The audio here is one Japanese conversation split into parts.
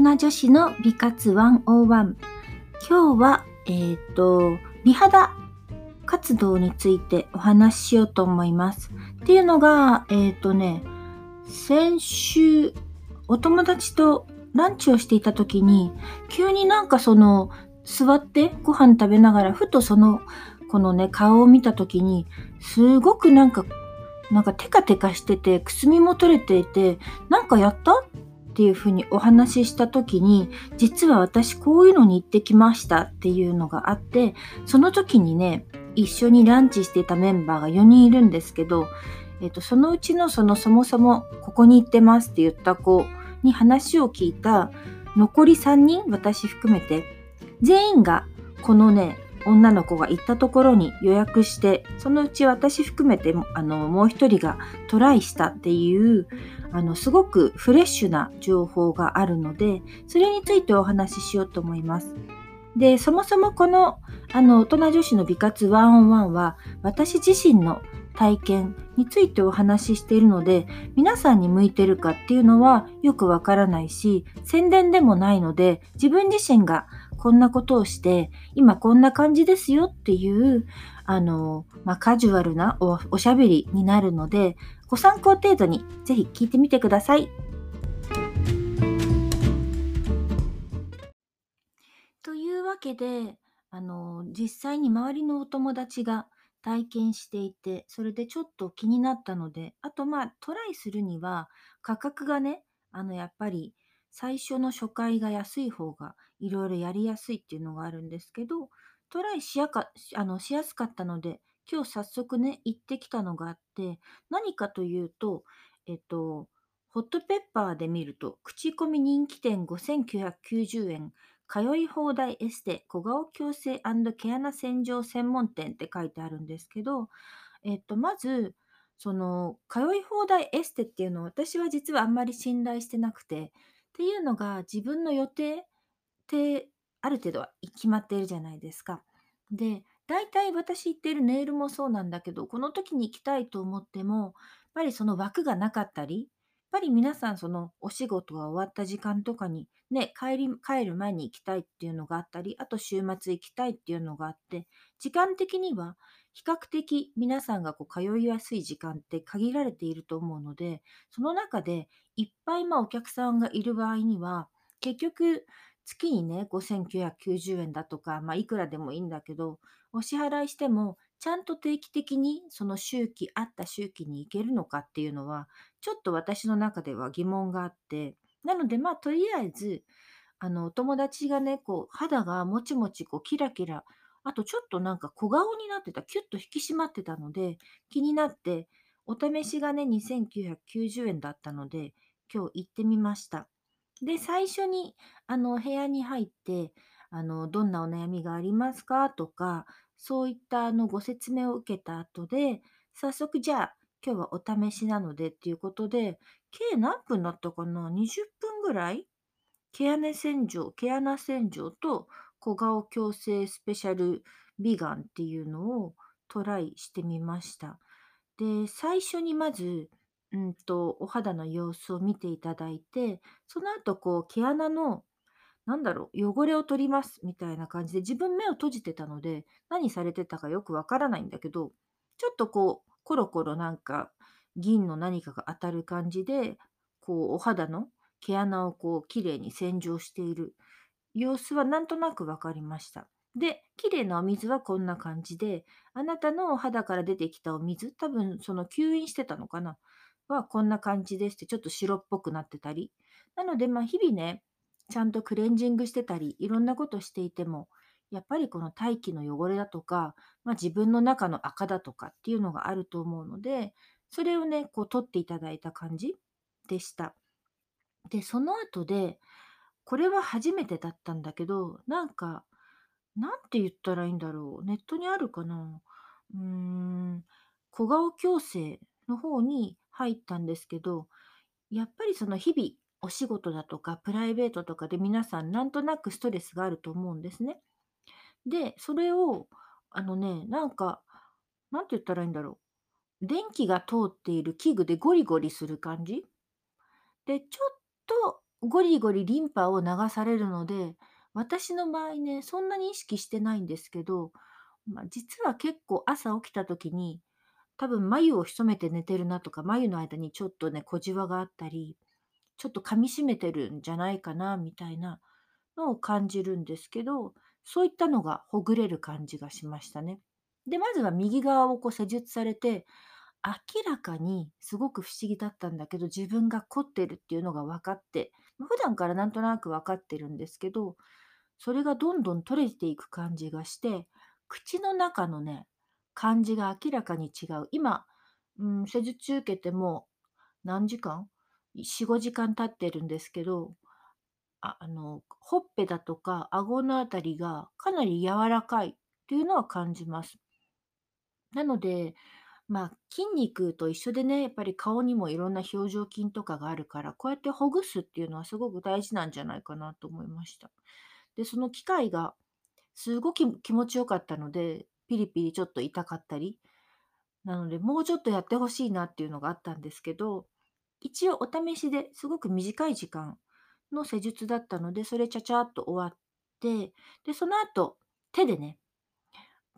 人女子の美活101今日は、えっ、と美肌活動についてお話ししようと思います。っていうのがえっ、とね先週お友達とランチをしていた時に急になんかその座ってご飯食べながらふとそのこのね顔を見た時にすごくなんかなんかテカテカしててくすみも取れていてなんかやったっていうふうにお話しした時に実は私こういうのに行ってきましたっていうのがあってその時にね一緒にランチしていたメンバーが4人いるんですけど、えー、とそのうちのそのそもそもここに行ってますって言った子に話を聞いた残り3人私含めて全員がこのね女の子が行ったところに予約してそのうち私含めてあのもう一人がトライしたっていうあのすごくフレッシュな情報があるのでそれについてお話ししようと思います。でそもそもこのあの大人女子の美活ワンオンワンは私自身の体験についてお話ししているので皆さんに向いてるかっていうのはよくわからないし宣伝でもないので自分自身がこんなことをして今こんな感じですよっていうあの、まあ、カジュアルなおしゃべりになるのでご参考程度にぜひ聞いてみてください。というわけであの実際に周りのお友達が体験していて、それでちょっと気になったので、あとまあトライするには価格がね、あのやっぱり最初の初回が安い方がいろいろやりやすいっていうのがあるんですけど、トライしやかあのしやすかったので、今日早速ね、行ってきたのがあって、何かというと、えっと、ホットペッパーで見ると、口コミ人気店5990円、通い放題エステ小顔矯正毛穴洗浄専門店って書いてあるんですけど、えっと、まず、その通い放題エステっていうのを私は実はあんまり信頼してなくてっていうのが自分の予定ってある程度は決まっているじゃないですか。で大体私言っているネイルもそうなんだけどこの時に行きたいと思ってもやっぱりその枠がなかったりやっぱり皆さんそのお仕事が終わった時間とかにね、帰り、帰る前に行きたいっていうのがあったり、あと週末行きたいっていうのがあって、時間的には比較的皆さんがこう通いやすい時間って限られていると思うので、その中でいっぱいまあお客さんがいる場合には、結局月にね、5990円だとか、まあいくらでもいいんだけど、お支払いしてもちゃんと定期的にその周期、あった周期に行けるのかっていうのは、ちょっと私の中では疑問があって、なのでまあとりあえず、あの、お友達がね、こう、肌がもちもち、こう、キラキラ、あとちょっとなんか小顔になってた、キュッと引き締まってたので、気になって、お試しがね、2990円だったので、今日行ってみました。で、最初に、あの、部屋に入って、あの、どんなお悩みがありますかとか、そういったあのご説明を受けた後で、早速じゃあ今日はお試しなのでっていうことで、計何分だったかな ?20 分ぐらい？毛穴洗浄、毛穴洗浄と小顔矯正スペシャル美顔っていうのをトライしてみました。で、最初にまず、うんと、お肌の様子を見ていただいて、その後、こう、毛穴のなんだろう、汚れを取りますみたいな感じで、自分目を閉じてたので、何されてたかよくわからないんだけど、ちょっとこう、コロコロなんか銀の何かが当たる感じで、こう、お肌の毛穴をこう、きれいに洗浄している様子はなんとなくわかりました。で、きれいなお水はこんな感じで、あなたのお肌から出てきたお水、多分その吸引してたのかな？はこんな感じですって、ちょっと白っぽくなってたり。なので、まあ日々ね、ちゃんとクレンジングしてたり、いろんなことしていても、やっぱりこの大気の汚れだとか、まあ、自分の中の赤だとかっていうのがあると思うので、それをね、こう取っていただいた感じでした。で、その後で、これは初めてだったんだけど、なんか、なんて言ったらいいんだろう。ネットにあるかなうーん、小顔矯正の方に入ったんですけど、やっぱりその日々お仕事だとかプライベートとかで皆さんなんとなくストレスがあると思うんですね。で、それを、あのね、なんか、なんて言ったらいいんだろう。電気が通っている器具でゴリゴリする感じで、ちょっとゴリゴリリンパを流されるので、私の場合ね、そんなに意識してないんですけど、まあ、実は結構朝起きた時に、多分眉を潜めて寝てるなとか、眉の間にちょっとね、小じわがあったり、ちょっと噛み締めてるんじゃないかなみたいなのを感じるんですけど、そういったのがほぐれる感じがしましたね。で、まずは右側をこう施術されて、明らかにすごく不思議だったんだけど、自分が凝ってるっていうのが分かって、普段からなんとなく分かってるんですけど、それがどんどん取れていく感じがして、口の中のね、感じが明らかに違う。今、うん、施術受けても何時間 ?4、5時間経ってるんですけど、あの、ほっぺだとか顎のあたりがかなり柔らかいっていうのは感じます。なので、まあ、筋肉と一緒でね、やっぱり顔にもいろんな表情筋とかがあるから、こうやってほぐすっていうのはすごく大事なんじゃないかなと思いました。で、その機械がすごく気持ちよかったので、ピリピリちょっと痛かったり、なので、もうちょっとやってほしいなっていうのがあったんですけど、一応お試しですごく短い時間の施術だったので、それちゃちゃっと終わって、で、その後、手でね、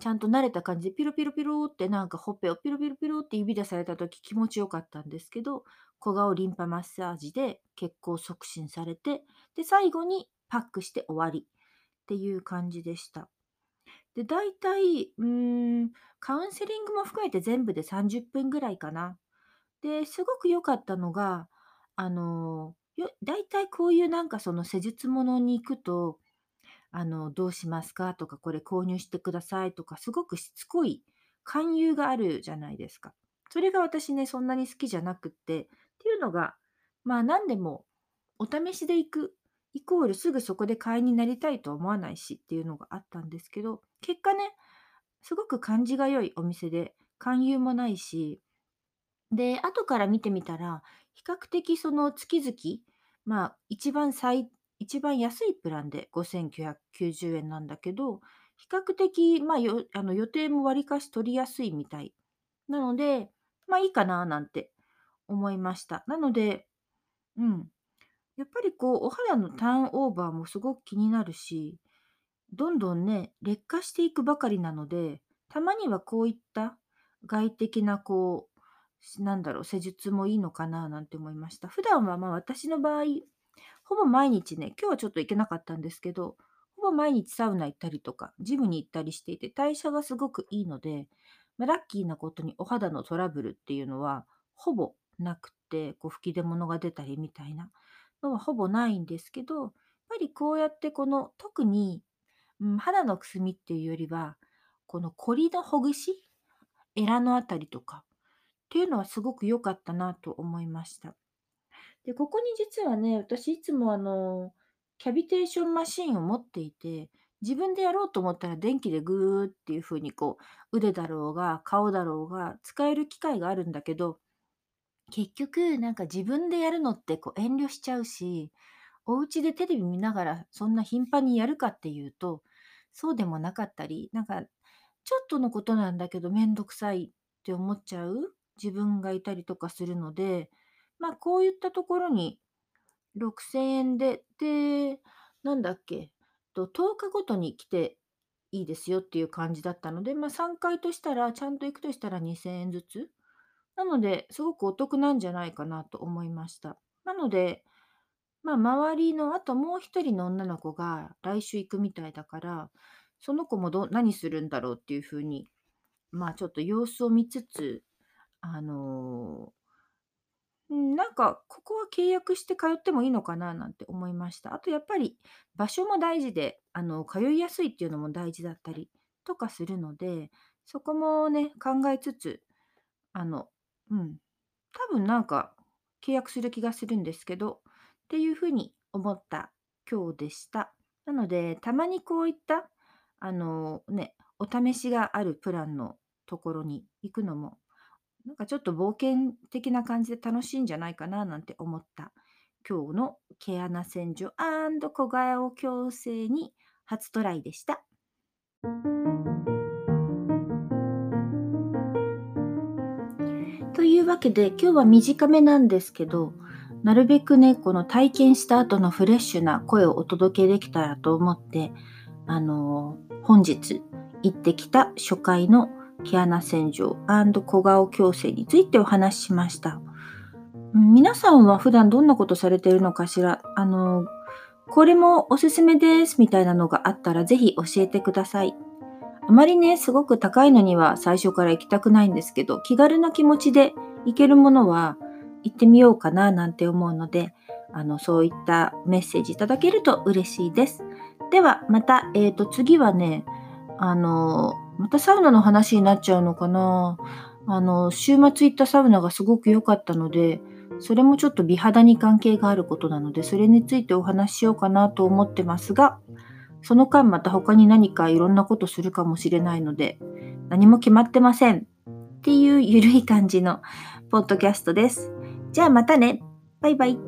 ちゃんと慣れた感じでピロピロピロってなんかほっぺをピロピロピロって指でされた時気持ちよかったんですけど、小顔リンパマッサージで血行促進されて、で、最後にパックして終わりっていう感じでした。で、大体、うーん、カウンセリングも含めて全部で30分ぐらいかな。で、すごく良かったのが、あの、よ大体こういうなんかその施術ものに行くと、あの、どうしますか？とか、これ購入してくださいとか、すごくしつこい勧誘があるじゃないですか。それが私ね、そんなに好きじゃなくって、っていうのが、まあ何でもお試しで行くイコールすぐそこで会員になりたいと思わないしっていうのがあったんですけど、結果ね、すごく感じが良いお店で、勧誘もないし、で、後から見てみたら、比較的その月々、まあ、一番最一番安いプランで5990円なんだけど、比較的、まあ、よあの予定もわりかし取りやすいみたい。なので、まあいいかななんて思いました。なので、うん。やっぱりこう、お肌のターンオーバーもすごく気になるし、どんどんね、劣化していくばかりなので、たまにはこういった外的なこう、なんだろう、施術もいいのかななんて思いました。普段はまあ私の場合、ほぼ毎日ね、今日はちょっと行けなかったんですけど、ほぼ毎日サウナ行ったりとか、ジムに行ったりしていて、代謝がすごくいいので、まあ、ラッキーなことにお肌のトラブルっていうのは、ほぼなくて、こう吹き出物が出たりみたいなのはほぼないんですけど、やっぱりこうやってこの、特に、うん、肌のくすみっていうよりは、このコリのほぐし、エラのあたりとかっていうのはすごく良かったなと思いました。で、ここに実はね、私いつもあの、キャビテーションマシンを持っていて、自分でやろうと思ったら電気でグーっていう風にこう、腕だろうが顔だろうが使える機械があるんだけど、結局なんか自分でやるのってこう遠慮しちゃうし、お家でテレビ見ながらそんな頻繁にやるかっていうと、そうでもなかったり、なんかちょっとのことなんだけどめんどくさいって思っちゃう自分がいたりとかするので、まあ、こういったところに6000円で、で、なんだっけ、と10日ごとに来ていいですよっていう感じだったので、まあ、3回としたら、ちゃんと行くとしたら2000円ずつ。なので、すごくお得なんじゃないかなと思いました。なので、まあ、周りの、あともう一人の女の子が来週行くみたいだから、その子もど何するんだろうっていうふうに、まあちょっと様子を見つつ、あのなんか、ここは契約して通ってもいいのかななんて思いました。あとやっぱり場所も大事で、あの、通いやすいっていうのも大事だったりとかするので、そこもね、考えつつ、あの、うん、多分なんか契約する気がするんですけど、っていうふうに思った今日でした。なので、たまにこういった、あのね、お試しがあるプランのところに行くのもなんかちょっと冒険的な感じで楽しいんじゃないかななんて思った今日の毛穴洗浄小顔矯正に初トライでした。というわけで今日は短めなんですけどなるべくね、この体験した後のフレッシュな声をお届けできたらと思って、あの本日行ってきた初回の毛穴洗浄小顔矯正についてお話ししました。皆さんは普段どんなことされてるのかしら？あのこれもおすすめですみたいなのがあったらぜひ教えてください。あまりね、すごく高いのには最初から行きたくないんですけど、気軽な気持ちで行けるものは行ってみようかななんて思うので、あのそういったメッセージいただけると嬉しいです。ではまた、えーと、次はね、あのまたサウナの話になっちゃうのかな。あの週末行ったサウナがすごく良かったので、それもちょっと美肌に関係があることなので、それについてお話ししようかなと思ってますが、その間また他に何かいろんなことするかもしれないので、何も決まってませんっていうゆるい感じのポッドキャストです。じゃあまたね。バイバイ。